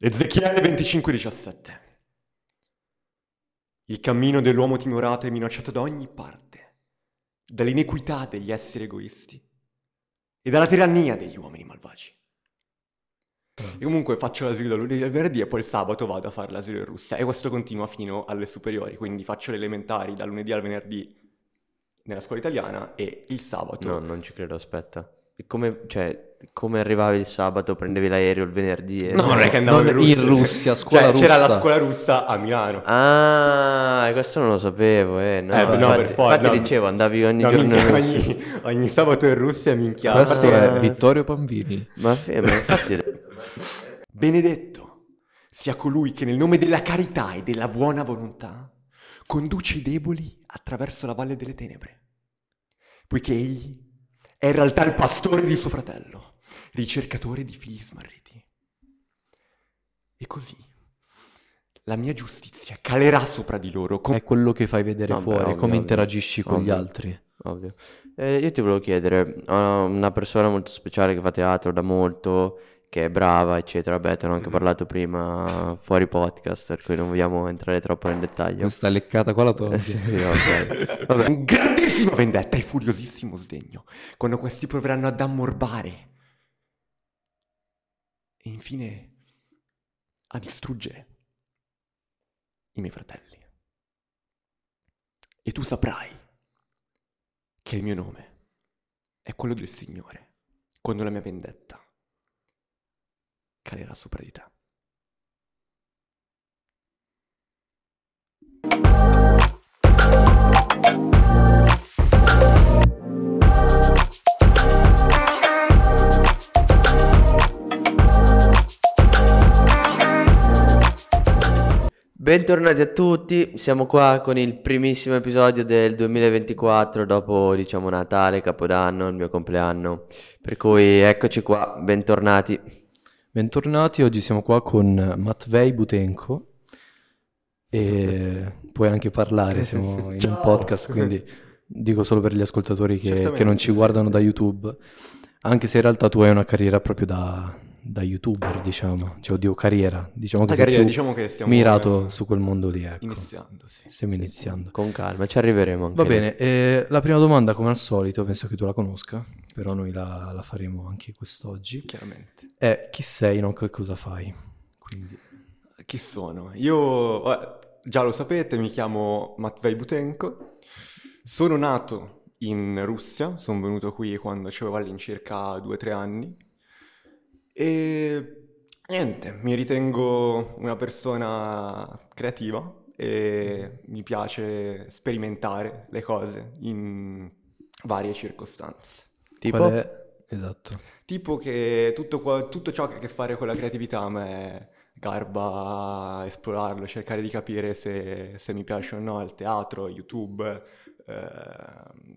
Ezechiele 25:17 Il cammino dell'uomo timorato è minacciato da ogni parte, dall'inequità degli esseri egoisti e dalla tirannia degli uomini malvagi. E comunque faccio l'asilo lunedì al venerdì e poi il sabato vado a fare l'asilo in Russia e questo continua fino alle superiori, quindi faccio le elementari dal lunedì al venerdì nella scuola italiana e il sabato No, non ci credo, aspetta. E come, cioè, come arrivavi il sabato, prendevi l'aereo il venerdì e... No, non è che andavo in in Russia. Russia, scuola Cioè, c'era la russa. scuola russa a Milano. Ah, questo non lo sapevo, eh. No, Eh, no, infatti, per forza, infatti no. dicevo, andavi ogni No, giorno minchia, in Russia. ogni, ogni sabato in Russia minchia. Questo Infatti, è Vittorio Pambini. Ma, fe- ma infatti... Benedetto sia colui che nel nome della carità e della buona volontà conduce i deboli attraverso la valle delle tenebre, poiché egli è in realtà il pastore di suo fratello, ricercatore di figli smarriti. E così la mia giustizia calerà sopra di loro come È quello che fai vedere Vabbè, fuori, ovvio, come ovvio. interagisci con gli Ovvio. altri. Ovvio. Eh, io ti volevo chiedere, ho una persona molto speciale che fa teatro da molto, che è brava, eccetera. Vabbè, te ne ho anche parlato prima fuori podcast, per cui non vogliamo entrare troppo nel dettaglio. Questa leccata qua la togli. sì, ok. Vabbè. un grandissima vendetta e furiosissimo sdegno, quando questi proveranno ad ammorbare e infine a distruggere i miei fratelli. E tu saprai che il mio nome è quello del Signore, quando la mia vendetta calerà sopra di te. Bentornati a tutti, siamo qua con il primissimo episodio del 2024 dopo diciamo Natale, Capodanno, il mio compleanno. Per cui eccoci qua, bentornati. Bentornati, oggi siamo qua con Matvei Butenko e puoi anche parlare, siamo in un podcast, quindi dico solo per gli ascoltatori che, che non ci sì. guardano da YouTube, anche se in realtà tu hai una carriera proprio da, da YouTuber, diciamo, cioè oddio carriera, diciamo che carriera, diciamo che stiamo mirato eh, su quel mondo lì, ecco, iniziando, sì. stiamo iniziando. Con calma, ci arriveremo anche Va bene, eh, la prima domanda come al solito, penso che tu la conosca, però noi la, la faremo anche quest'oggi, Chiaramente. è chi sei, non che cosa fai. Quindi, Chi sono? Io, vabbè, già lo sapete, mi chiamo Matvei Butenko. Sono nato in Russia, sono venuto qui quando avevo all'incirca 2-3 anni. E niente, mi ritengo una persona creativa e mi piace sperimentare le cose in varie circostanze. Tipo? è... Esatto. Tipo che tutto, tutto ciò che ha a che fare con la creatività a me garba esplorarlo, cercare di capire se, se mi piace o no il teatro, YouTube, ehm,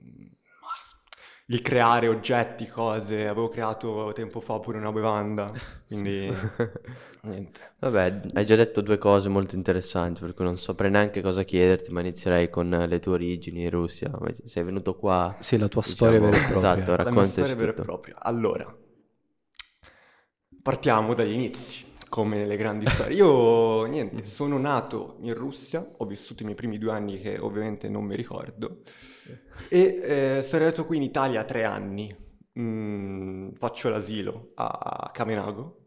il creare oggetti, cose. Avevo creato tempo fa pure una bevanda, quindi niente. Vabbè, hai già detto due cose molto interessanti, per cui non saprei neanche cosa chiederti, ma inizierei con le tue origini in Russia. Sei venuto qua... Sì, la tua diciamo, storia vera e propria. Esatto, La mia raccontaci storia vera e propria. Allora, partiamo dagli inizi, come nelle grandi storie. Io, niente, sono nato in Russia, ho vissuto i miei primi due anni che ovviamente non mi ricordo, e eh, sono arrivato qui in Italia a tre anni. Mm, faccio l'asilo a Camenago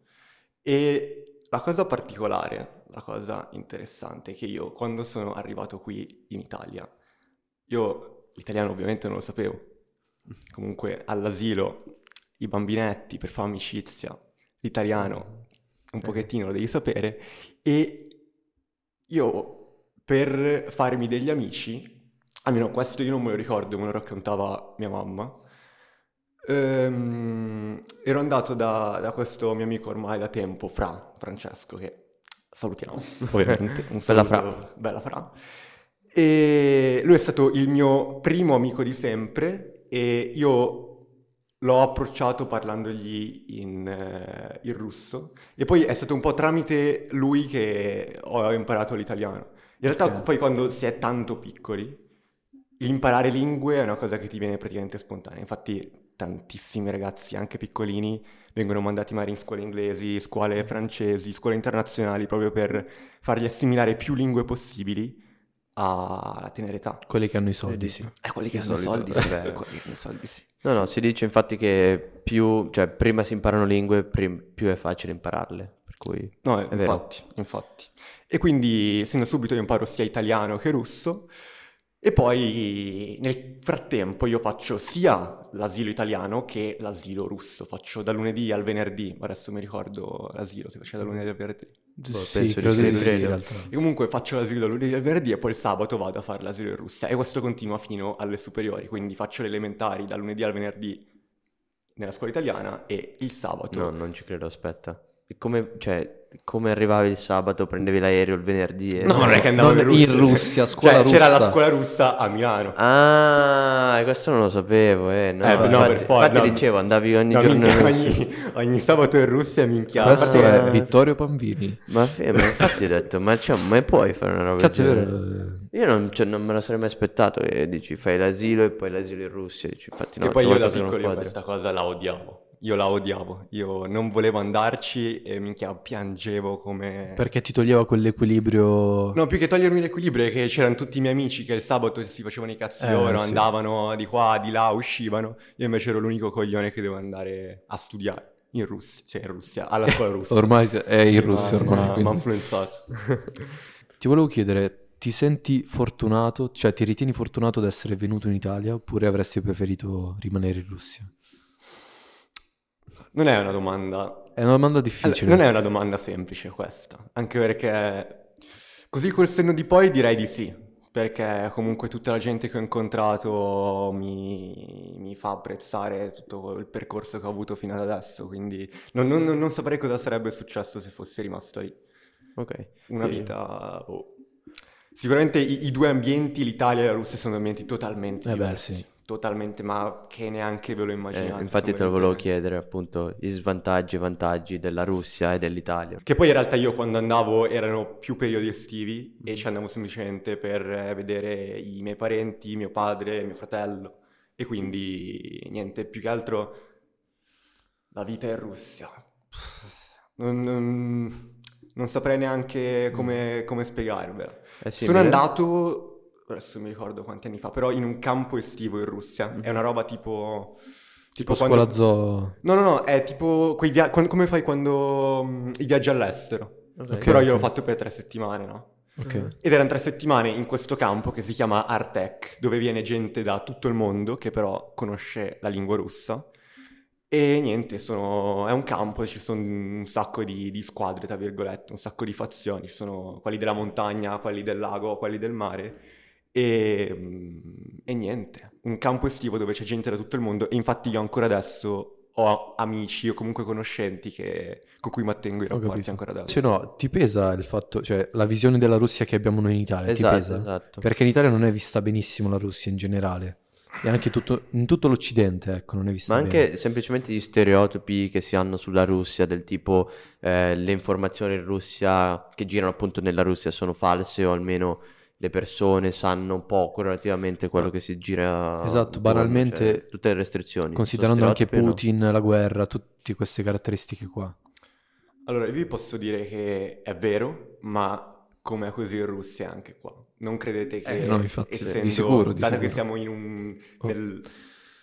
e la cosa particolare, la cosa interessante è che io quando sono arrivato qui in Italia, io l'italiano ovviamente non lo sapevo, comunque all'asilo i bambinetti per fare amicizia, l'italiano un pochettino lo devi sapere. E io per farmi degli amici, almeno questo io non me lo ricordo, me lo raccontava mia mamma, ehm, ero andato da, da questo mio amico ormai da tempo, Fra, Francesco, che salutiamo ovviamente, un Bella saluto, bella Fra. E lui è stato il mio primo amico di sempre e io l'ho approcciato parlandogli in, eh, in russo e poi è stato un po' tramite lui che ho imparato l'italiano. In realtà Ok. poi quando si è tanto piccoli, l'imparare lingue è una cosa che ti viene praticamente spontanea. Infatti tantissimi ragazzi, anche piccolini, vengono mandati magari in scuole inglesi, scuole francesi, scuole internazionali, proprio per fargli assimilare più lingue possibili alla tenera età. Quelli che hanno i soldi, sì. Eh, quelli che Di hanno i solito, soldi, sì. eh, quelli che hanno i soldi, sì. No, no, si dice infatti che più, cioè prima si imparano lingue, prim- più è facile impararle. Per cui No, È vero. infatti, infatti. E quindi sin da subito io imparo sia italiano che russo e poi nel frattempo io faccio sia l'asilo italiano che l'asilo russo. Faccio da lunedì al venerdì, adesso mi ricordo l'asilo, si faceva da lunedì al venerdì. Sì, penso credo di sì, in realtà. E comunque faccio l'asilo da lunedì al venerdì e poi il sabato vado a fare l'asilo in Russia. E questo continua fino alle superiori, quindi faccio le elementari da lunedì al venerdì nella scuola italiana e il sabato no, non ci credo, aspetta. E come, cioè, come arrivavi il sabato, prendevi l'aereo il venerdì e... No, non è che andavo in in Russia. Russia, scuola Cioè, c'era la russa. scuola russa a Milano. Ah, questo non lo sapevo, eh. No, Eh, no, infatti, per forza, infatti no. dicevo, andavi ogni No, giorno minchia, in Russia. ogni, ogni sabato in Russia minchia. Questo Ah. è Vittorio Pambini. Ma, ma infatti ho detto, ma, cioè, ma puoi fare una roba Cazzo, vero. eh, Io non, cioè, non me lo sarei mai aspettato e dici fai l'asilo e poi l'asilo in Russia. Dici, infatti no, Che poi io da che piccolo questa cosa la odiavo. Io la odiavo. Io non volevo andarci e minchia piangevo come... Perché ti toglieva quell'equilibrio. No, più che togliermi l'equilibrio è che c'erano tutti i miei amici che il sabato si facevano i cazzi Eh, loro, sì. andavano di qua, di là, uscivano. Io invece ero l'unico coglione che doveva andare a studiare in Russia, cioè in Russia, alla scuola russa. Ormai è in Russia, Ma- ormai. ma- quindi. Mi ha influenzato. Ti volevo chiedere, ti senti fortunato, cioè ti ritieni fortunato ad essere venuto in Italia oppure avresti preferito rimanere in Russia? Non è una domanda È una domanda Allora, difficile. non è una domanda semplice questa, anche perché così col senno di poi direi di sì, perché comunque tutta la gente che ho incontrato mi, mi fa apprezzare tutto il percorso che ho avuto fino ad adesso, quindi non, non- non saprei cosa sarebbe successo se fossi rimasto lì. Ok. Una Sì. vita... boh. Sicuramente i, i due ambienti, l'Italia e la Russia, sono ambienti totalmente Eh beh, diversi. sì. Totalmente, ma che neanche ve lo Eh, immaginate. infatti sono te lo volevo chiedere appunto i svantaggi e vantaggi della Russia e dell'Italia. Che poi in realtà io quando andavo erano più periodi estivi e ci andavo semplicemente per eh, vedere i miei parenti, mio padre, mio fratello e quindi niente, più che altro la vita in Russia. Non, non- non saprei neanche come, come spiegarvela. Eh sì, Sono andato, adesso mi ricordo quanti anni fa, però in un campo estivo in Russia. È una roba tipo... tipo quando- scuola zoo. No, no, no, è tipo quei via- come fai quando mm, i viaggi all'estero. Ok. Però io l'ho fatto per tre settimane, no? Ok. Ed erano tre settimane in questo campo che si chiama Artec, dove viene gente da tutto il mondo che però conosce la lingua russa. E niente, sono- è un campo, ci sono un sacco di, di squadre, tra virgolette, un sacco di fazioni. Ci sono quelli della montagna, quelli del lago, quelli del mare. E, mm, e niente, un campo estivo dove c'è gente da tutto il mondo. E infatti io ancora adesso ho amici o comunque conoscenti che- con cui mantengo i rapporti ancora adesso. Cioè no, ti pesa il fatto, cioè la visione della Russia che abbiamo noi in Italia, Esatto, ti pesa? esatto. Perché in Italia non è vista benissimo la Russia in generale. E anche tutto, in tutto l'Occidente, ecco, non è vista Ma bene. anche semplicemente gli stereotipi che si hanno sulla Russia, del tipo eh, le informazioni in Russia che girano appunto nella Russia sono false o almeno le persone sanno poco relativamente quello che si gira. Esatto, banalmente, cioè, tutte le restrizioni. Considerando anche stereotipi, no? Putin, la guerra, tutte queste caratteristiche qua. Allora, io vi posso dire che è vero, ma come è così in Russia anche qua. Non credete che Eh, no, infatti, di essendo, sicuro, di dato che sicuro. siamo in un Oh. nel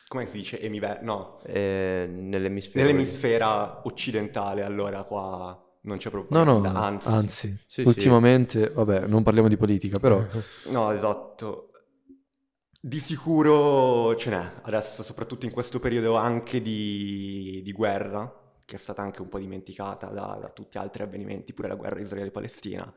come si dice emiver no, Eh, nell'emisfero. nell'emisfera occidentale, allora qua non c'è proprio No, no, anzi, anzi. Sì, sì. ultimamente, vabbè, non parliamo di politica, però No, esatto. Di sicuro ce n'è, adesso soprattutto in questo periodo anche di, di guerra, che è stata anche un po' dimenticata da, da tutti gli altri avvenimenti, pure la guerra Israele-Palestina.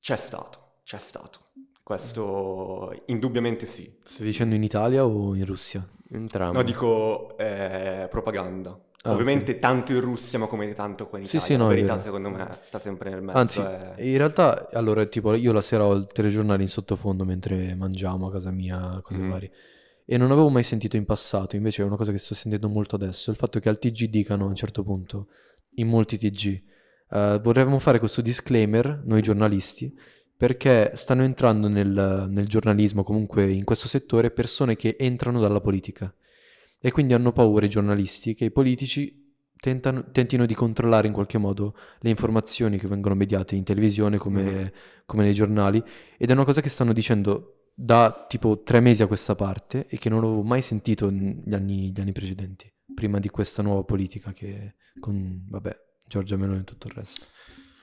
C'è stato, c'è stato. Questo indubbiamente sì. stai dicendo in Italia o in Russia? Entrambi. No, dico eh, propaganda. Ah, Ovviamente tanto in Russia, ma come tanto qua in Sì, Italia. sì, no, La verità secondo me sta sempre nel mezzo. Anzi, è- in realtà, allora, tipo, io la sera ho il telegiornale in sottofondo mentre mangiamo a casa mia, cose Mhm. varie. E non avevo mai sentito in passato, invece è una cosa che sto sentendo molto adesso, il fatto che al TG dicano a un certo punto, in molti TG, eh, vorremmo fare questo disclaimer, noi giornalisti, perché stanno entrando nel, nel giornalismo, comunque in questo settore, persone che entrano dalla politica. E quindi hanno paura i giornalisti che i politici tentano- tentino di controllare in qualche modo le informazioni che vengono mediate in televisione come, Mhm. come nei giornali. Ed è una cosa che stanno dicendo da tipo tre mesi a questa parte e che non avevo mai sentito negli anni, gli anni precedenti, prima di questa nuova politica che con, vabbè, Giorgia Meloni e tutto il resto.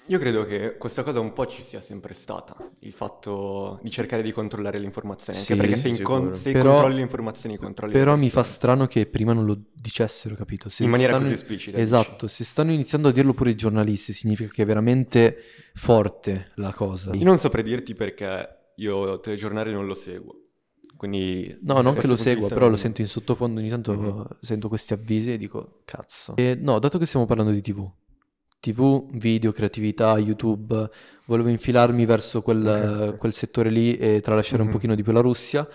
Io credo che questa cosa un po' ci sia sempre stata, il fatto di cercare di controllare le informazioni, anche Sì, perché se, in con- sicuro. se Però- controlli le informazioni controlli le Però mi fa strano che prima non lo dicessero, capito? Se in maniera stanno- così esplicita. Esatto, se stanno iniziando a dirlo pure i giornalisti, significa che è veramente forte la cosa. dici. Io non saprei dirti perché io telegiornale non lo seguo, quindi... No, non che lo seguo, però lo non- sento in sottofondo, ogni tanto Mhm. sento questi avvisi e dico, cazzo. E no, dato che stiamo parlando di TV, TV, video, creatività, YouTube, volevo infilarmi verso quel, quel settore lì e tralasciare un Mhm. pochino di più la Russia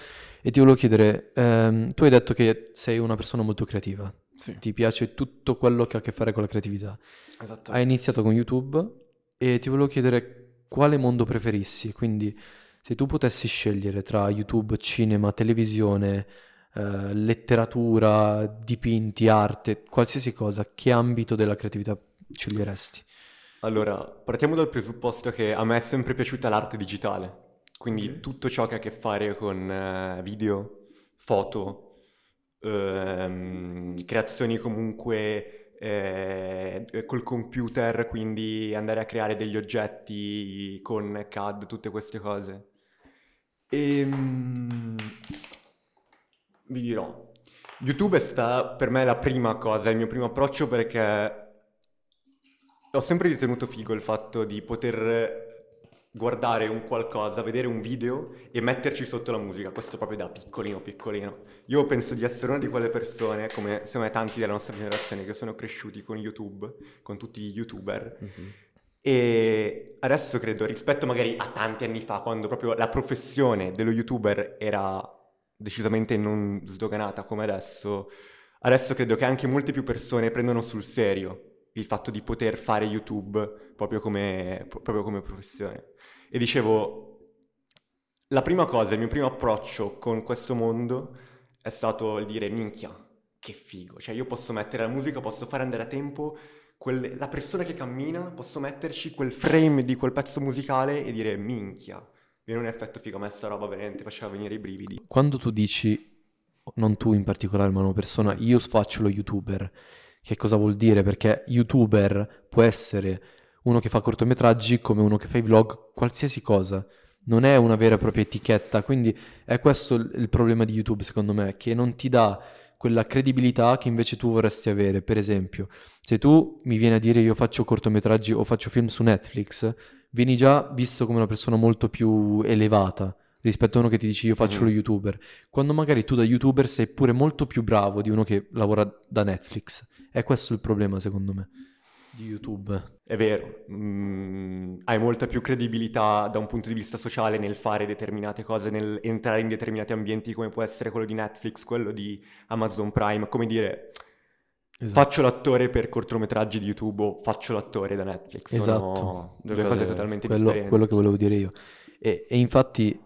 e ti volevo chiedere, ehm, tu hai detto che sei una persona molto creativa, Sì, ti piace tutto quello che ha a che fare con la creatività. esatto. Hai iniziato con YouTube e ti volevo chiedere quale mondo preferissi, quindi se tu potessi scegliere tra YouTube, cinema, televisione, eh, letteratura, dipinti, arte, qualsiasi cosa, che ambito della creatività sceglieresti? Allora, partiamo dal presupposto che a me è sempre piaciuta l'arte digitale, quindi Ok. tutto ciò che ha a che fare con eh, video, foto, ehm, creazioni comunque eh, col computer, quindi andare a creare degli oggetti con CAD, tutte queste cose. Ehm, vi dirò, YouTube è stata per me la prima cosa, il mio primo approccio perché ho sempre ritenuto figo il fatto di poter guardare un qualcosa, vedere un video e metterci sotto la musica, questo proprio da piccolino piccolino. Io penso di essere una di quelle persone, come secondo me tanti della nostra generazione, che sono cresciuti con YouTube, con tutti gli YouTuber, e adesso credo, rispetto magari a tanti anni fa, quando proprio la professione dello YouTuber era decisamente non sdoganata come adesso, adesso credo che anche molte più persone prendono sul serio il fatto di poter fare YouTube proprio come, proprio come professione. E dicevo, la prima cosa, il mio primo approccio con questo mondo è stato il dire, minchia, che figo, cioè io posso mettere la musica, posso fare andare a tempo quel- la persona che cammina, posso metterci quel frame di quel pezzo musicale e dire, minchia, viene un effetto figo, a me sta roba veramente faceva venire i brividi. Quando tu dici, non tu in particolare, ma una persona, io faccio lo YouTuber, che cosa vuol dire? Perché YouTuber può essere uno che fa cortometraggi come uno che fa i vlog, qualsiasi cosa. Non è una vera e propria etichetta, quindi è questo il problema di YouTube, secondo me, che non ti dà quella credibilità che invece tu vorresti avere. Per esempio, se tu mi vieni a dire io faccio cortometraggi o faccio film su Netflix, vieni già visto come una persona molto più elevata rispetto a uno che ti dice io faccio Mhm. lo youtuber, quando magari tu da youtuber sei pure molto più bravo di uno che lavora da Netflix. È questo il problema, secondo me, di YouTube. È vero, mm, hai molta più credibilità da un punto di vista sociale nel fare determinate cose, nel entrare in determinati ambienti come può essere quello di Netflix, quello di Amazon Prime, come dire, Esatto. faccio l'attore per cortometraggi di YouTube o faccio l'attore da Netflix, sono Esatto. due Due cose cose- totalmente quello, differenti. quello che volevo dire io. E, e infatti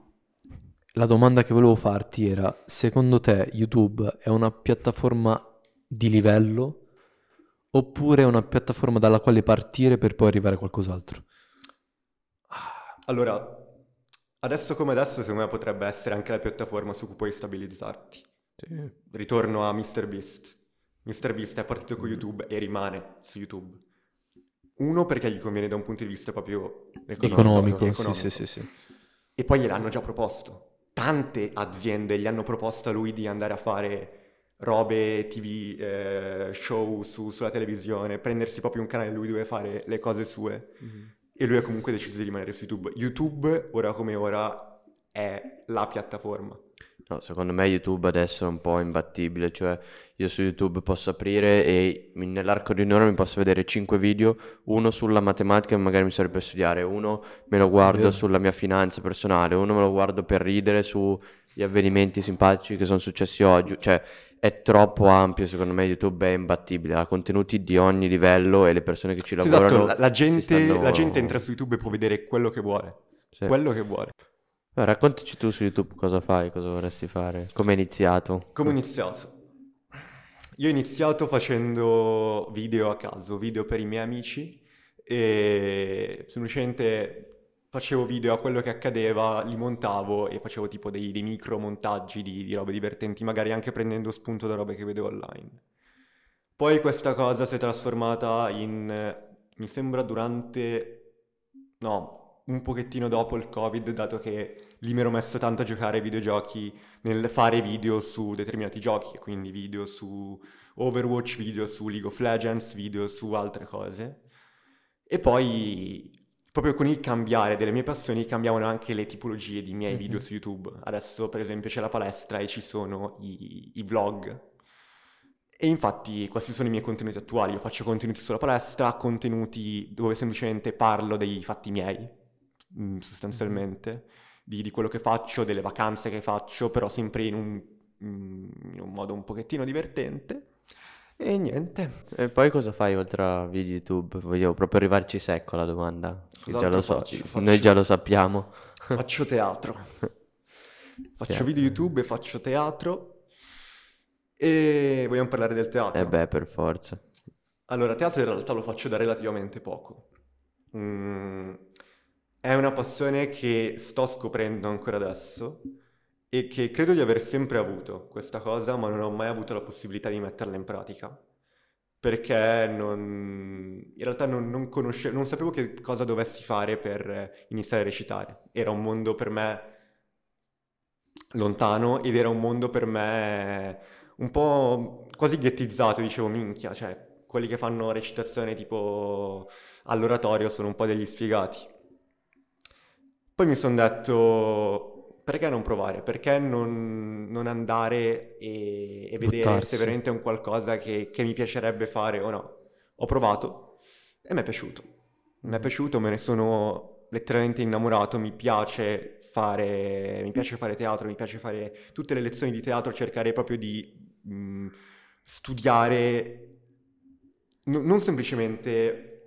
la domanda che volevo farti era, secondo te YouTube è una piattaforma di livello oppure una piattaforma dalla quale partire per poi arrivare a qualcos'altro? Allora, adesso come adesso, secondo me potrebbe essere anche la piattaforma su cui puoi stabilizzarti. Ritorno a MrBeast. MrBeast è partito con YouTube e rimane su YouTube. Uno perché gli conviene da un punto di vista proprio Economico, economico. sì, sì, sì, sì. E poi gliel'hanno già proposto. Tante aziende gli hanno proposto a lui di andare a fare robe, TV, eh, show su- sulla televisione, prendersi proprio un canale lui dove fare le cose sue. E lui ha comunque deciso di rimanere su YouTube. YouTube, ora come ora, è la piattaforma. No, secondo me YouTube adesso è un po' imbattibile, cioè io su YouTube posso aprire e nell'arco di un'ora mi posso vedere 5 video, uno sulla matematica che magari mi serve per studiare, uno me lo guardo sulla mia finanza personale, uno me lo guardo per ridere sugli avvenimenti simpatici che sono successi oggi, cioè è troppo ampio, secondo me YouTube è imbattibile, ha contenuti di ogni livello e le persone che ci Sì, lavorano esatto, la, la gente, stanno- la gente entra su YouTube e può vedere quello che vuole. Sì. Quello che vuole. Eh, raccontaci tu su YouTube cosa fai, cosa vorresti fare, come hai iniziato. Come ho iniziato? Io ho iniziato facendo video a caso, video per i miei amici e semplicemente facevo video a quello che accadeva, li montavo e facevo tipo dei, dei micro montaggi di, di robe divertenti, magari anche prendendo spunto da robe che vedevo online. Poi questa cosa si è trasformata in, mi sembra durante, no, un pochettino dopo il Covid, dato che lì mi ero messo tanto a giocare ai videogiochi nel fare video su determinati giochi, quindi video su Overwatch, video su League of Legends, video su altre cose. E poi proprio con il cambiare delle mie passioni cambiavano anche le tipologie di miei video Mhm. su YouTube. Adesso per esempio c'è la palestra e ci sono i, i vlog. E infatti questi sono i miei contenuti attuali. Io faccio contenuti sulla palestra, contenuti dove semplicemente parlo dei fatti miei, mm, sostanzialmente, di, di quello che faccio, delle vacanze che faccio, però sempre in un, mm, in un modo un pochettino divertente. E niente, E poi cosa fai oltre a video YouTube? Voglio proprio arrivarci secco alla domanda. già lo so, faccio? noi Faccio- già lo sappiamo. faccio teatro. Faccio Teatro. video YouTube e faccio teatro. E vogliamo parlare del teatro? Eh beh, per forza. Allora, teatro in realtà lo faccio da relativamente poco. Mm, è una passione che sto scoprendo ancora adesso e che credo di aver sempre avuto questa cosa, ma non ho mai avuto la possibilità di metterla in pratica. Perché non, in realtà non, non conoscevo, non sapevo che cosa dovessi fare per iniziare a recitare. Era un mondo per me lontano ed era un mondo per me un po' quasi ghettizzato, dicevo minchia, cioè quelli che fanno recitazione tipo all'oratorio sono un po' degli sfigati. Poi mi sono detto, perché non provare? Perché non, non andare e, e vedere se veramente è un qualcosa che, che mi piacerebbe fare o no? Ho provato e mi è piaciuto. Mi è piaciuto, me ne sono letteralmente innamorato, mi piace fare, mi piace fare teatro, mi piace fare tutte le lezioni di teatro, cercare proprio di mh, studiare no- non semplicemente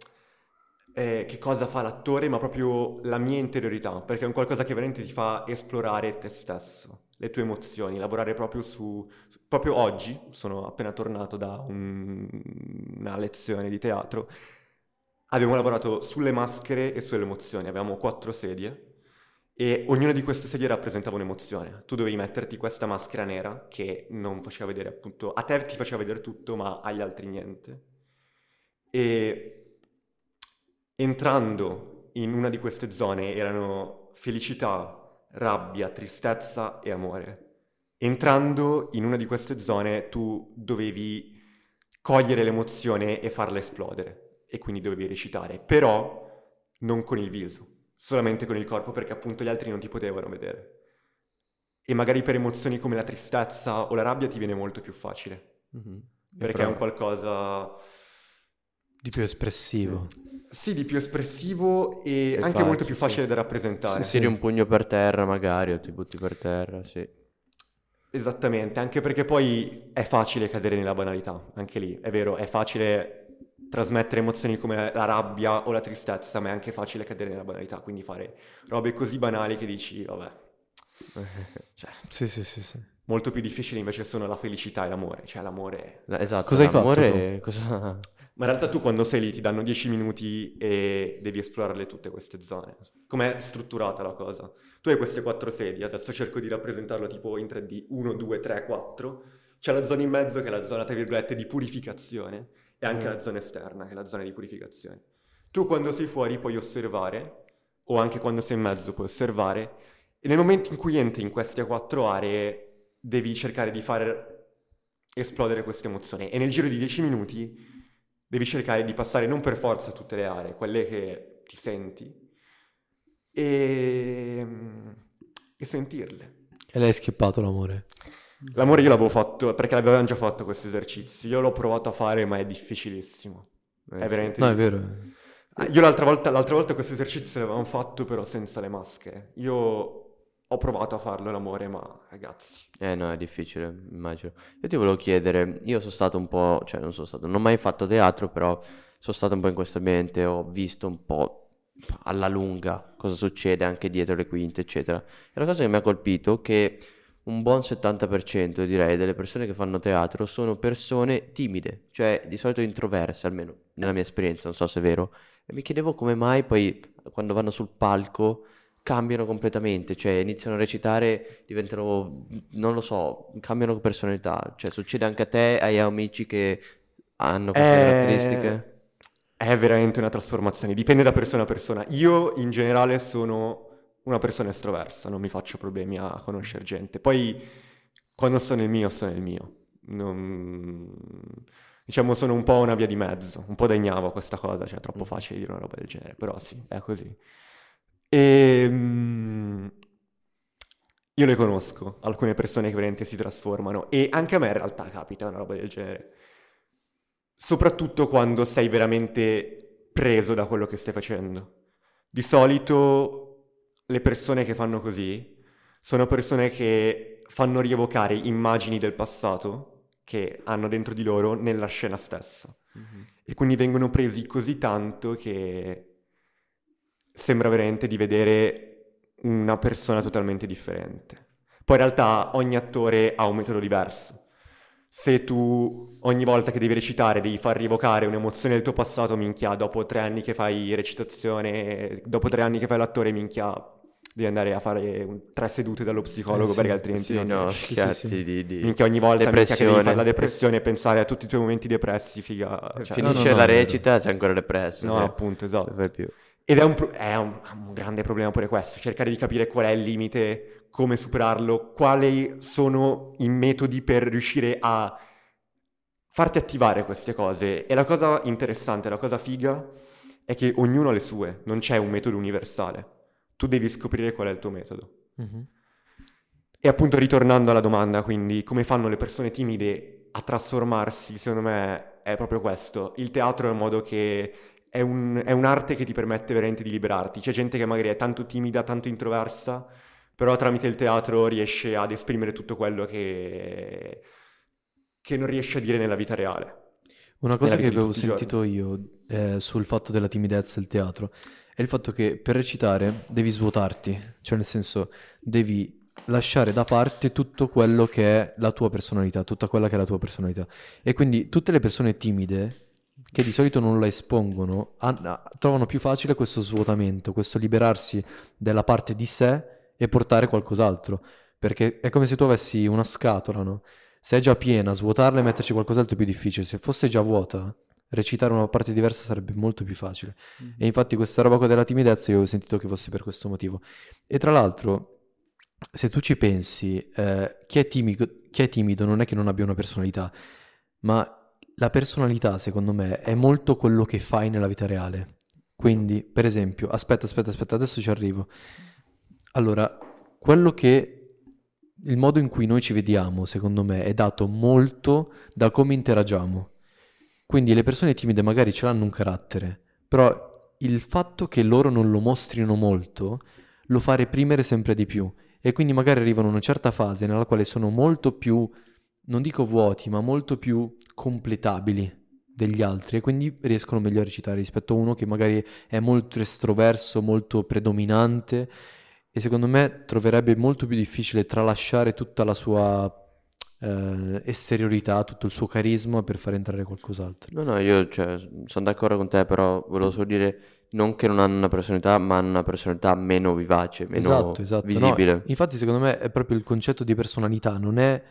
eh, che cosa fa l'attore, ma proprio la mia interiorità, perché è un qualcosa che veramente ti fa esplorare te stesso, le tue emozioni, lavorare proprio su... su- Proprio oggi sono appena tornato da un- una lezione di teatro, abbiamo lavorato sulle maschere e sulle emozioni, avevamo quattro sedie e ognuna di queste sedie rappresentava un'emozione. Tu dovevi metterti questa maschera nera che non faceva vedere appunto, a te ti faceva vedere tutto, ma agli altri niente. E entrando in una di queste zone erano felicità, rabbia, tristezza e amore. Entrando in una di queste zone tu dovevi cogliere l'emozione e farla esplodere e quindi dovevi recitare, però non con il viso, solamente con il corpo perché appunto gli altri non ti potevano vedere. E magari per emozioni come la tristezza o la rabbia ti viene molto più facile, Mhm. perché è un Però- qualcosa Di più espressivo. Sì di più espressivo e È anche facile, molto più sì. facile da rappresentare. Se tiri un pugno per terra magari o ti butti per terra, sì. Esattamente, anche perché poi è facile cadere nella banalità, anche lì, è vero, è facile trasmettere emozioni come la rabbia o la tristezza, ma è anche facile cadere nella banalità, quindi fare robe così banali che dici, vabbè, cioè, Sì, sì, sì, sì. molto più difficili invece sono la felicità e l'amore, cioè l'amore... Esatto, Cosa hai fatto l'amore cosa... Ma in realtà tu quando sei lì ti danno 10 minuti e devi esplorarle tutte queste zone. Com'è strutturata la cosa? Tu hai queste quattro sedie, adesso cerco di rappresentarlo tipo in 3D, 1, 2, 3, 4. C'è la zona in mezzo che è la zona, tra virgolette, di purificazione e anche Mm. la zona esterna che è la zona di purificazione. Tu quando sei fuori puoi osservare, o anche quando sei in mezzo puoi osservare, e nel momento in cui entri in queste quattro aree devi cercare di fare esplodere queste emozioni e nel giro di 10 minuti devi cercare di passare non per forza tutte le aree, quelle che ti senti, e, e sentirle. E lei hai skippato l'amore. L'amore io l'avevo fatto perché l'avevamo già fatto questo esercizio. Io l'ho provato a fare, ma è difficilissimo. Eh, È veramente No, è vero. Ah, Io l'altra volta, l'altra volta questo esercizio l'avevamo fatto, però senza le maschere. Io ho provato a farlo l'amore, ma ragazzi. Eh no, è difficile, immagino. Io ti volevo chiedere, io sono stato un po', cioè non sono stato, non ho mai fatto teatro, però sono stato un po' in questo ambiente, ho visto un po' alla lunga cosa succede anche dietro le quinte, eccetera. E la cosa che mi ha colpito è che un buon 70% direi delle persone che fanno teatro sono persone timide, cioè di solito introverse, almeno nella mia esperienza, non so se è vero. E mi chiedevo come mai poi quando vanno sul palco cambiano completamente, cioè iniziano a recitare, diventano, non lo so, cambiano personalità. Cioè succede anche a te, ai amici che hanno queste È... caratteristiche? È veramente una trasformazione, dipende da persona a persona. Io in generale sono una persona estroversa, non mi faccio problemi a conoscere gente. Poi quando sto nel mio, sto nel mio. Non... Diciamo sono un po' una via di mezzo, un po' da ignavo questa cosa, cioè è troppo facile dire una roba del genere, però sì, è così. E... mm, Io le conosco, alcune persone che veramente si trasformano e anche a me in realtà capita una roba del genere. Soprattutto quando sei veramente preso da quello che stai facendo. Di solito le persone che fanno così sono persone che fanno rievocare immagini del passato che hanno dentro di loro nella scena stessa. E quindi vengono presi così tanto che sembra veramente di vedere una persona totalmente differente. Poi in realtà ogni attore ha un metodo diverso. Se tu ogni volta che devi recitare devi far rievocare un'emozione del tuo passato, minchia, dopo tre anni che fai recitazione, dopo tre anni che fai l'attore, minchia, devi andare a fare un- tre sedute dallo psicologo Eh sì, perché altrimenti Sì, non no, riesci. sì, schiatti sì. di, di- Minchia, ogni volta minchia, che devi fare la depressione e pensare a tutti i tuoi momenti depressi, figa. Cioè, no, Finisce no, la è vero. recita e sei ancora depresso. no, eh. appunto, esatto. Ed è un, pro- è un- un grande problema pure questo, cercare di capire qual è il limite, come superarlo, quali sono i metodi per riuscire a farti attivare queste cose. E la cosa interessante, la cosa figa, è che ognuno ha le sue, non c'è un metodo universale. Tu devi scoprire qual è il tuo metodo. Mhm. E appunto ritornando alla domanda, quindi come fanno le persone timide a trasformarsi, secondo me è proprio questo. Il teatro è un modo che è, un- è un'arte che ti permette veramente di liberarti. C'è gente che magari è tanto timida, tanto introversa, però tramite il teatro riesce ad esprimere tutto quello che, che non riesce a dire nella vita reale. Una cosa che avevo sentito io eh, sul fatto della timidezza e il teatro è il fatto che per recitare devi svuotarti, cioè nel senso devi lasciare da parte tutto quello che è la tua personalità, tutta quella che è la tua personalità. E quindi tutte le persone timide che di solito non la espongono han- ah, trovano più facile questo svuotamento, questo liberarsi della parte di sé e portare qualcos'altro. Perché è come se tu avessi una scatola, no? Se è già piena, svuotarla e metterci qualcos'altro è più difficile. Se fosse già vuota, recitare una parte diversa sarebbe molto più facile. E infatti questa roba qua della timidezza io ho sentito che fosse per questo motivo. E tra l'altro, se tu ci pensi, eh, chi è timido, chi è timido non è che non abbia una personalità, ma la personalità, secondo me, è molto quello che fai nella vita reale. Quindi, per esempio, aspetta, aspetta, aspetta, adesso ci arrivo. Allora, quello che il modo in cui noi ci vediamo, secondo me, è dato molto da come interagiamo. Quindi le persone timide magari ce l'hanno un carattere, però il fatto che loro non lo mostrino molto lo fa reprimere sempre di più. E quindi magari arrivano a una certa fase nella quale sono molto più, non dico vuoti, ma molto più completabili degli altri e quindi riescono meglio a recitare rispetto a uno che magari è molto estroverso, molto predominante e secondo me troverebbe molto più difficile tralasciare tutta la sua eh, esteriorità, tutto il suo carisma per far entrare qualcos'altro. No, no, io cioè, sono d'accordo con te, però volevo solo dire non che non hanno una personalità, ma hanno una personalità meno vivace, meno Esatto, esatto. No, visibile. infatti secondo me è proprio il concetto di personalità, non è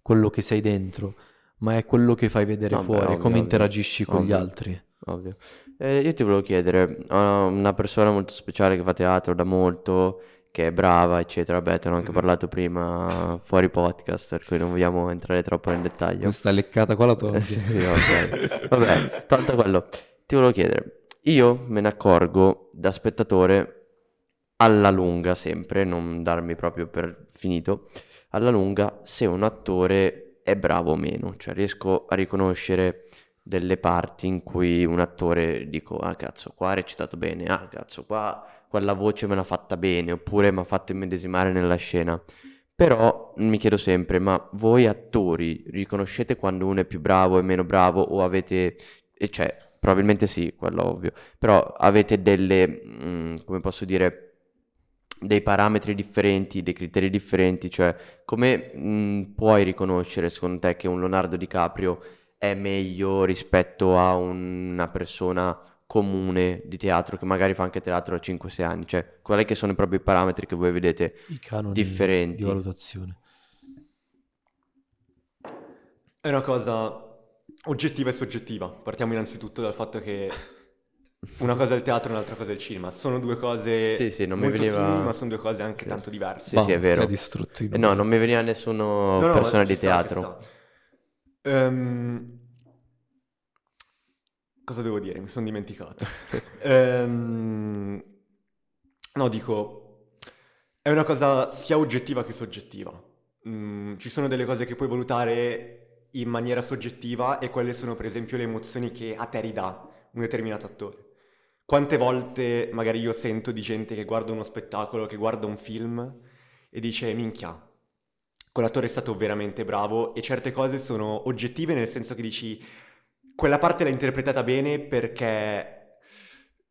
quello che sei dentro, ma è quello che fai vedere No, beh, fuori, ovvio, come ovvio, interagisci con gli ovvio. altri. Ovvio. Eh, io ti volevo chiedere, una persona molto speciale che fa teatro da molto, che è brava, eccetera. Vabbè, te ne ho anche Mhm. parlato prima fuori podcast, per cui non vogliamo entrare troppo nel dettaglio. Questa leccata qua la Eh, togli. sì, ok. Vabbè, tolto quello, ti volevo chiedere, io me ne accorgo da spettatore alla lunga sempre, non darmi proprio per finito, alla lunga se un attore è bravo o meno, cioè riesco a riconoscere delle parti in cui un attore dico, ah cazzo, qua ha recitato bene, ah cazzo, qua quella voce me l'ha fatta bene, oppure mi ha fatto immedesimare nella scena. Però mi chiedo sempre, ma voi attori riconoscete quando uno è più bravo e meno bravo o avete, e cioè, probabilmente sì, quello ovvio, però avete delle, mm, come posso dire, dei parametri differenti, dei criteri differenti, cioè come mh, puoi riconoscere secondo te che un Leonardo DiCaprio è meglio rispetto a una persona comune di teatro che magari fa anche teatro a 5-6 anni, cioè quali che sono proprio i parametri che voi vedete I canoni differenti? di valutazione. È una cosa oggettiva e soggettiva. Partiamo innanzitutto dal fatto che una cosa è il teatro e un'altra cosa è il cinema. Sono due cose Sì, sì, non mi veniva- simili, ma sono due cose anche tanto diverse. Sì, sì, è Bam, vero. distrutto Eh, no, non mi veniva nessuno No, no, persona di sta, teatro. Ehm, cosa devo dire? Mi sono dimenticato. Ehm, no, dico, è una cosa sia oggettiva che soggettiva. Mm, ci sono delle cose che puoi valutare in maniera soggettiva e quelle sono per esempio le emozioni che a te ridà un determinato attore. Quante volte magari io sento di gente che guarda uno spettacolo, che guarda un film e dice minchia, quell'attore è stato veramente bravo e certe cose sono oggettive nel senso che dici quella parte l'ha interpretata bene perché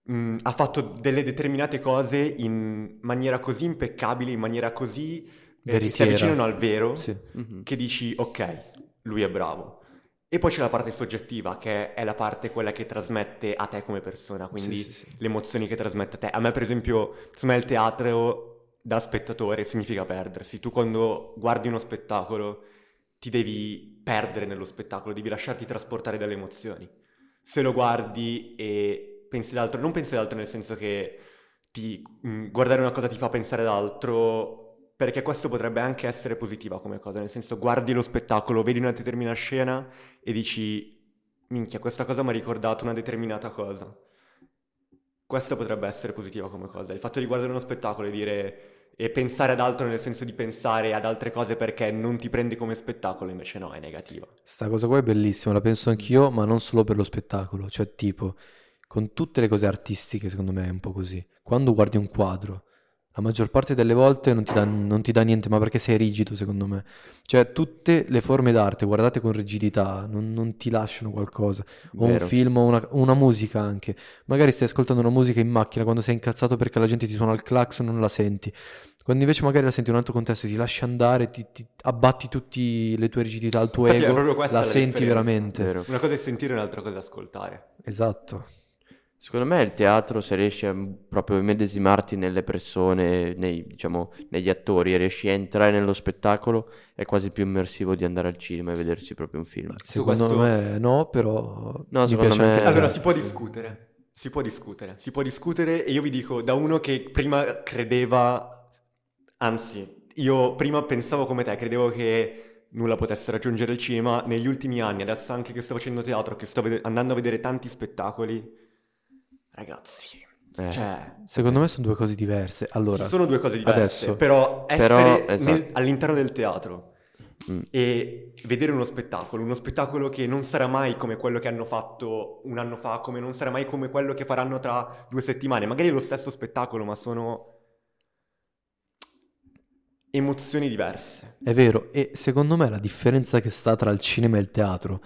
mh, ha fatto delle determinate cose in maniera così impeccabile, in maniera così eh, che si avvicinano al vero Sì. Mhm. che dici ok, lui è bravo. E poi c'è la parte soggettiva, che è la parte quella che trasmette a te come persona, quindi Sì, sì, sì. le emozioni che trasmette a te. A me, per esempio, secondo me il teatro da spettatore significa perdersi. Tu quando guardi uno spettacolo ti devi perdere nello spettacolo, devi lasciarti trasportare dalle emozioni. Se lo guardi e pensi ad altro, non pensi ad altro nel senso che ti- mh, guardare una cosa ti fa pensare ad altro, perché questo potrebbe anche essere positiva come cosa, nel senso guardi lo spettacolo, vedi una determinata scena e dici, minchia, questa cosa mi ha ricordato una determinata cosa. Questa potrebbe essere positiva come cosa. Il fatto di guardare uno spettacolo e dire e pensare ad altro nel senso di pensare ad altre cose perché non ti prendi come spettacolo, invece no, è negativa. Sta cosa qua è bellissima, la penso anch'io, ma non solo per lo spettacolo, cioè tipo, con tutte le cose artistiche secondo me è un po' così. Quando guardi un quadro, la maggior parte delle volte non ti dà, non ti dà niente, ma perché sei rigido secondo me. Cioè tutte le forme d'arte guardate con rigidità non, non ti lasciano qualcosa. O un Vero. film, o una, una musica anche. Magari stai ascoltando una musica in macchina quando sei incazzato perché la gente ti suona il clacson non la senti. Quando invece magari la senti in un altro contesto, ti lasci andare, ti, ti abbatti tutte le tue rigidità, il tuo Infatti ego, la la senti differenza. veramente. Vero. Una cosa è sentire, un'altra cosa è ascoltare. Esatto. Secondo me il teatro, se riesci a proprio immedesimarti nelle persone, nei, diciamo, negli attori, e riesci a entrare nello spettacolo, è quasi più immersivo di andare al cinema e vedersi proprio un film. Secondo questo- me no, però No, secondo me- anche Allora, si può discutere. Si può discutere. Si può discutere e io vi dico, da uno che prima credeva, anzi, io prima pensavo come te, credevo che nulla potesse raggiungere il cinema. Negli ultimi anni, adesso anche che sto facendo teatro, che sto vede- andando a vedere tanti spettacoli, ragazzi, Eh, cioè... Secondo me sono due cose diverse. Allora, Sì, sono due cose diverse, adesso- però essere Però, esatto. nel- all'interno del teatro Mm. e vedere uno spettacolo, uno spettacolo che non sarà mai come quello che hanno fatto un anno fa, come non sarà mai come quello che faranno tra due settimane, magari è lo stesso spettacolo, ma sono emozioni diverse. È vero, e secondo me la differenza che sta tra il cinema e il teatro.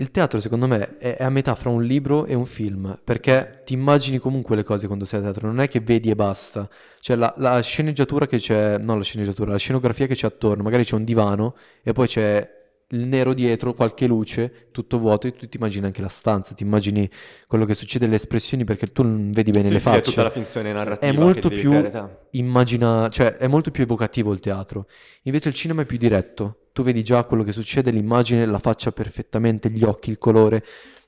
Il teatro, secondo me, è, a metà fra un libro e un film, perché ti immagini comunque le cose quando sei a teatro, non è che vedi e basta. Cioè, la, la sceneggiatura che c'è, no, la sceneggiatura, la scenografia che c'è attorno, magari c'è un divano e poi c'è il nero dietro, qualche luce, tutto vuoto, e tu ti immagini anche la stanza, ti immagini quello che succede, le espressioni, perché tu non vedi bene Sì, le sì, è facce tutta la finzione narrativa è molto più immagina, cioè è molto più evocativo il teatro. Invece il cinema è più diretto. Tu vedi già quello che succede, l'immagine, la faccia perfettamente, gli occhi, il colore.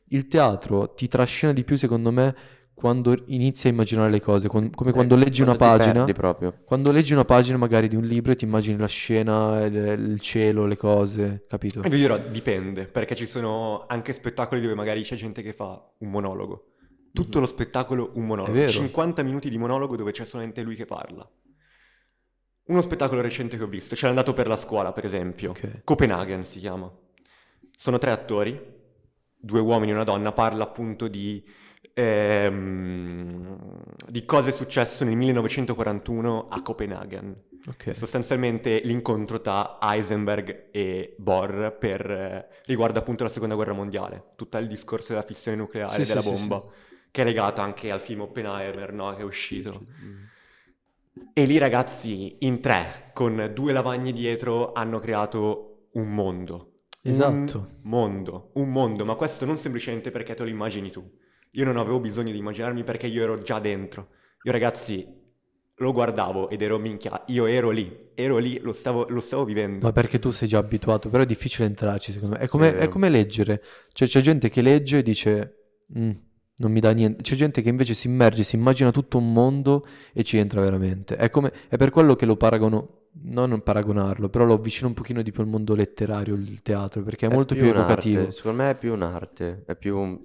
Il teatro ti trascina di più, secondo me, quando inizi a immaginare le cose, come quando eh, leggi una quando ti pagina. proprio. Quando leggi una pagina magari di un libro e ti immagini la scena, il, il cielo, le cose, capito? E vi dirò, dipende, perché ci sono anche spettacoli dove magari c'è gente che fa un monologo. Tutto lo spettacolo un monologo. vero. 50 minuti di monologo dove c'è solamente lui che parla. Uno spettacolo recente che ho visto, c'era andato per la scuola, per esempio. Ok. Copenaghen si chiama. Sono tre attori, due uomini e una donna, parla appunto di, ehm, di cosa è successo nel 1941 a Copenaghen. Ok. Sostanzialmente l'incontro tra Heisenberg e Bohr per, eh, riguardo appunto la seconda guerra mondiale, tutto il discorso della fissione nucleare, Sì, della sì, sì, bomba, che è legato anche al film Oppenheimer, no, che è uscito. E lì ragazzi, in tre, con due lavagne dietro, hanno creato un mondo. Esatto. Un mondo, un mondo, ma questo non semplicemente perché te lo immagini tu. Io non avevo bisogno di immaginarmi perché io ero già dentro. Io ragazzi lo guardavo ed ero minchia, io ero lì, ero lì, lo stavo, lo stavo vivendo. Ma perché tu sei già abituato, però è difficile entrarci secondo me. È come, Sì. è come leggere. Cioè c'è gente che legge e dice, "Mm, non mi dà niente. C'è gente che invece si immerge, si immagina tutto un mondo e ci entra veramente. È, come, è per quello che lo paragono, non paragonarlo, però lo avvicino un pochino di più al mondo letterario, il teatro, perché è, molto più, un'arte, evocativo. Secondo me è più un'arte, è più, un-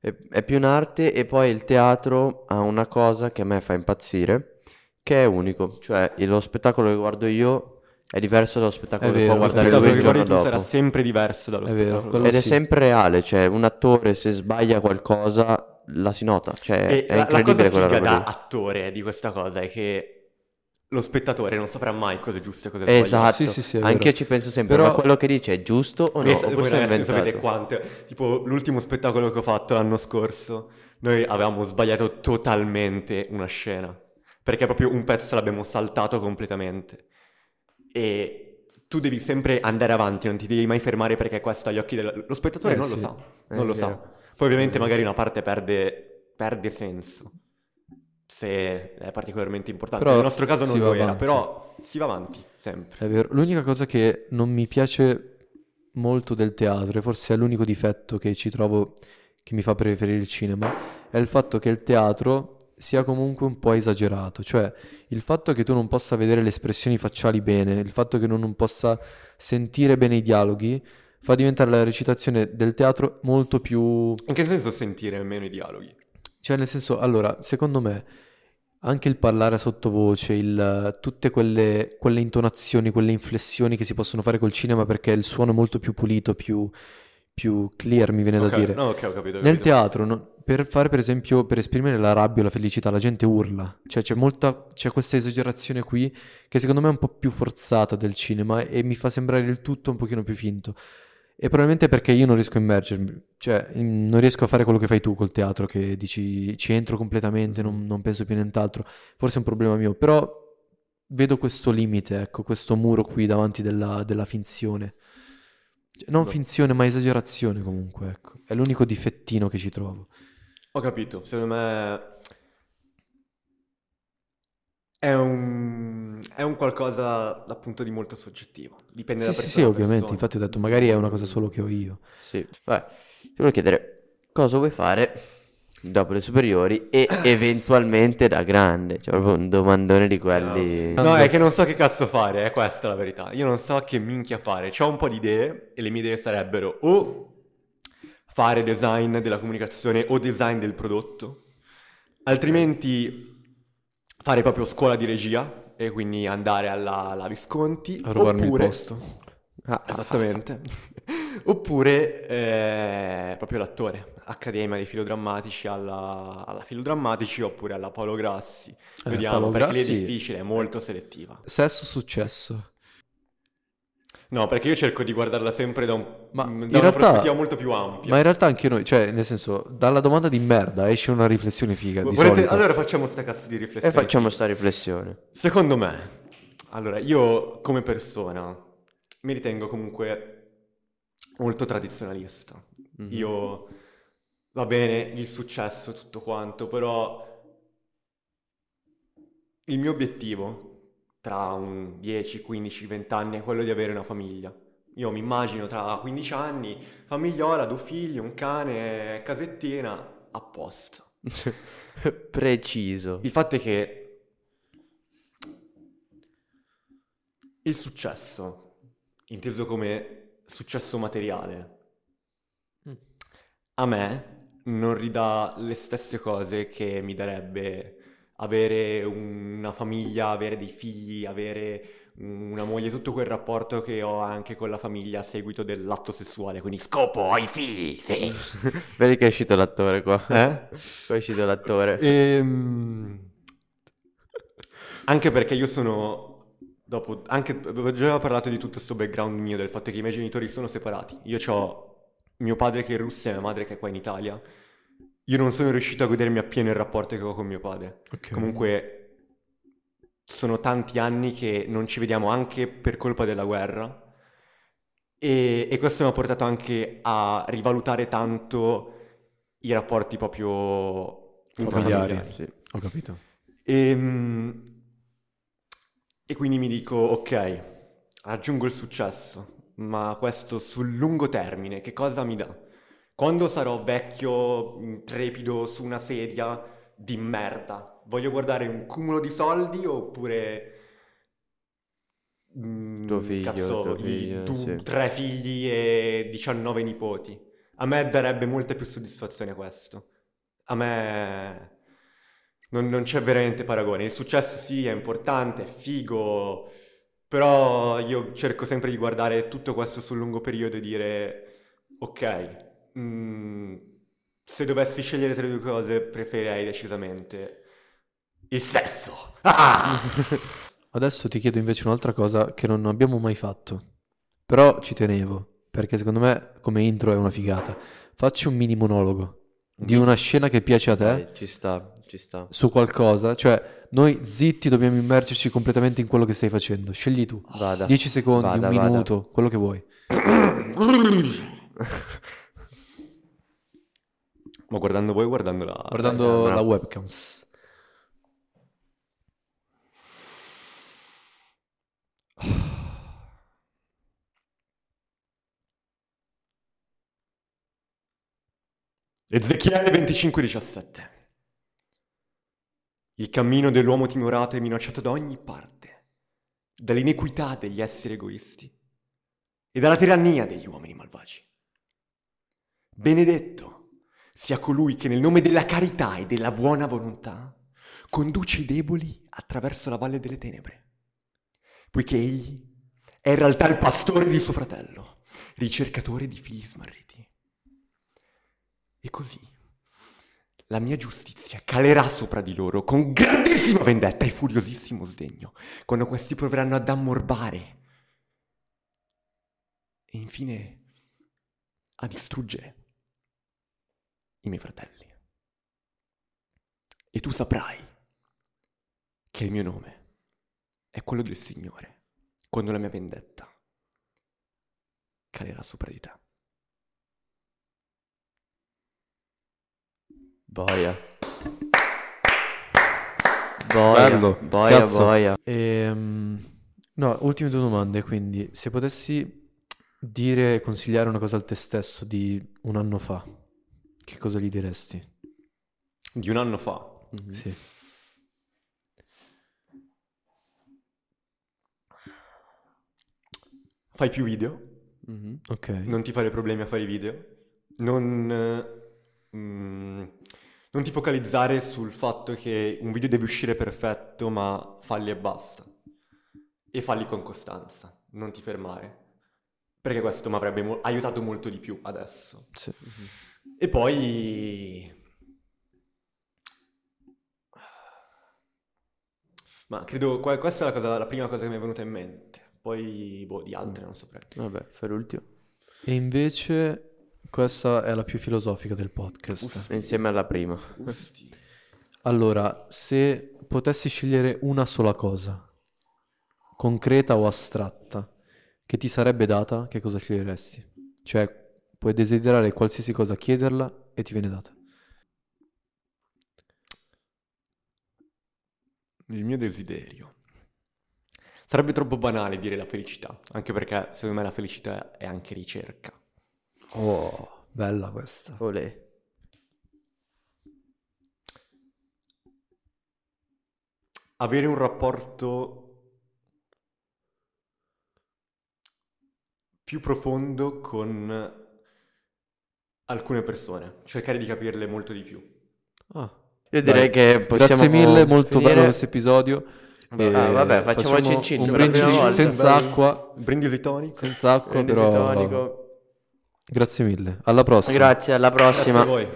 è, è più un'arte e poi il teatro ha una cosa che a me fa impazzire, che è unico, cioè lo spettacolo che guardo io è diverso dallo spettacolo È che vero, può lo guardare spettacolo lui che il guardi giorno tu sarà dopo. sempre diverso dallo È vero, spettacolo. quello Ed è sì. sempre reale, cioè un attore se sbaglia qualcosa la si nota, cioè E è la, la cosa incredibile quella roba da lì. attore di questa cosa è che lo spettatore non saprà mai cosa è giusto e cosa è Esatto, sbagliato. Sì, sì, sì, vero. anche io ci penso sempre, Però- ma quello che dice è giusto o no? Sa- Oppure voi ragazzi sapete quante, tipo l'ultimo spettacolo che ho fatto l'anno scorso, noi avevamo sbagliato totalmente una scena, perché proprio un pezzo l'abbiamo saltato completamente. E tu devi sempre andare avanti, non ti devi mai fermare perché questo agli occhi del... Lo spettatore Eh, non lo sì. sa, Eh, non lo sì. sa. Poi ovviamente magari una parte perde, perde senso, se è particolarmente importante. Però Nel nostro caso non lo era, avanti. però si va avanti, sempre. È vero. L'unica cosa che non mi piace molto del teatro, e forse è l'unico difetto che ci trovo che mi fa preferire il cinema, è il fatto che il teatro sia comunque un po' esagerato. Cioè, il fatto che tu non possa vedere le espressioni facciali bene, il fatto che non possa sentire bene i dialoghi, fa diventare la recitazione del teatro molto più In che senso sentire meno i dialoghi? Cioè, nel senso, allora, secondo me, anche il parlare sottovoce, il, tutte quelle, quelle intonazioni, quelle inflessioni che si possono fare col cinema perché il suono è molto più pulito, più, più clear, mi viene Ok, da dire. no, ok, ho capito. ho Nel capito. teatro, no, per fare per esempio, per esprimere la rabbia o la felicità, la gente urla. Cioè c'è molta, c'è questa esagerazione qui che secondo me è un po' più forzata del cinema e mi fa sembrare il tutto un pochino più finto. E probabilmente perché io non riesco a immergermi, cioè in- non riesco a fare quello che fai tu col teatro, che dici ci entro completamente, non, non penso più a nient'altro. Forse è un problema mio, però vedo questo limite, ecco, questo muro qui davanti della, della finzione. Cioè, non Beh. finzione, ma esagerazione comunque, ecco. È l'unico difettino che ci trovo. Ho capito, secondo me è un, è un qualcosa appunto di molto soggettivo, dipende Sì, da sì, persona sì, a ovviamente. persona. Infatti ho detto, magari è una cosa solo che ho io. Sì, vai. Ti volevo chiedere cosa vuoi fare dopo le superiori e eventualmente da grande, cioè proprio un domandone di quelli... No, è che non so che cazzo fare, è questa la verità. Io non so che minchia fare. Ho un po' di idee e le mie idee sarebbero o fare design della comunicazione o design del prodotto, altrimenti fare proprio scuola di regia e quindi andare alla, alla Visconti, A rubarmi il oppure... posto. Ah, Esattamente. Oppure eh, proprio l'attore, Accademia dei Filodrammatici alla, alla Filodrammatici oppure alla Paolo Grassi. Eh, Vediamo, Paolo perché lì è Grassi- difficile, è molto selettiva. Sesso successo. No, perché io cerco di guardarla sempre da, un- Ma da in una realtà- prospettiva molto più ampia. Ma in realtà anche noi, cioè, nel senso, dalla domanda di merda esce una riflessione figa, di Volete- solito. Allora facciamo sta cazzo di E riflessione. facciamo sta riflessione. Secondo me, allora, io come persona mi ritengo comunque molto tradizionalista. Mhm. Io, va bene, il successo, tutto quanto, però il mio obiettivo tra un 10, 15, 20 anni è quello di avere una famiglia. Io mi immagino tra 15 anni, famigliola, due figli, un cane, casettina, a posto. Preciso. Il fatto è che il successo, inteso come successo materiale, Mm. a me non ridà le stesse cose che mi darebbe avere una famiglia, avere dei figli, avere una moglie, tutto quel rapporto che ho anche con la famiglia a seguito dell'atto sessuale, quindi scopo, ho i figli, sì. Vedi che è uscito l'attore qua. Eh? Poi è uscito l'attore. Ehm, Anche perché io sono, dopo, anche, già parlato di tutto questo background mio, del fatto che i miei genitori sono separati. Io ho mio padre che è in Russia e mia madre che è qua in Italia. Io non sono riuscito a godermi appieno il rapporto che ho con mio padre. Ok. Comunque, sono tanti anni che non ci vediamo anche per colpa della guerra e, e questo mi ha portato anche a rivalutare tanto i rapporti proprio Familiari. Sì. Ho capito. E, mm, e quindi mi dico, ok, raggiungo il successo, ma questo sul lungo termine, che cosa mi dà? Quando sarò vecchio, intrepido su una sedia di merda, voglio guardare un cumulo di soldi oppure... mm, Tuo figlio, cazzo, tuo i figlio, tu- sì. tre figli e 19 nipoti. A me darebbe molta più soddisfazione questo. A me non, non c'è veramente paragone. Il successo sì, è importante, è figo, però io cerco sempre di guardare tutto questo sul lungo periodo e dire, ok, mm, se dovessi scegliere tra le due cose, preferirei decisamente il sesso. Ah! Adesso ti chiedo invece un'altra cosa che non abbiamo mai fatto, però ci tenevo, perché secondo me come intro è una figata. Facci un mini monologo di una scena che piace a te Dai, ci sta, ci sta. su qualcosa, cioè noi zitti dobbiamo immergerci completamente in quello che stai facendo. Scegli tu. Vada. 10 secondi, Vada, un vada. minuto, quello che vuoi. Ma guardando voi o guardando la... Guardando la bravo. webcams. Ezechiele 25:17 Il cammino dell'uomo timorato è minacciato da ogni parte, dall'inequità degli esseri egoisti e dalla tirannia degli uomini malvagi. Benedetto sia colui che nel nome della carità e della buona volontà conduce i deboli attraverso la valle delle tenebre, poiché egli è in realtà il pastore di suo fratello, ricercatore di figli smarriti. E così la mia giustizia calerà sopra di loro con grandissima vendetta e furiosissimo sdegno, quando questi proveranno ad ammorbare e infine a distruggere i miei fratelli. E tu saprai che il mio nome è quello del Signore, quando la mia vendetta calerà sopra di te. Boia. Boia. Bello. Boia, Cazzo. boia. Ehm, no, ultime due domande, quindi se potessi dire e consigliare una cosa al te stesso di un anno fa, che cosa gli diresti? Di un anno fa. Sì. Fai più video, Mhm. Ok. non ti fare problemi a fare i video, non, eh, mm, non ti focalizzare sul fatto che un video deve uscire perfetto, ma falli e basta. E falli con costanza, non ti fermare. Perché questo mi avrebbe mo- aiutato molto di più adesso. Sì. E poi... Ma credo que- questa è la, cosa- la prima cosa che mi è venuta in mente. Poi, boh, di altre non saprei. Vabbè, fai l'ultimo. E invece questa è la più filosofica del podcast. Uff. Insieme alla prima. Usti. Allora, se potessi scegliere una sola cosa, concreta o astratta, che ti sarebbe data, che cosa sceglieresti? Cioè, puoi desiderare qualsiasi cosa, chiederla e ti viene data. Il mio desiderio. Sarebbe troppo banale dire la felicità, anche perché secondo me la felicità è anche ricerca. Oh, bella questa. Olè. Avere un rapporto più profondo con alcune persone, cercare di capirle molto di più. Ah, Io direi Dai, che possiamo Grazie mille, molto finire. bello questo episodio. Ah, vabbè, facciamo il cin cin, un brindisi senza acqua, Brindisi tonico. senza acqua, Brindisi però tonico. grazie mille. Alla prossima. Grazie, alla Grazie prossima. a voi.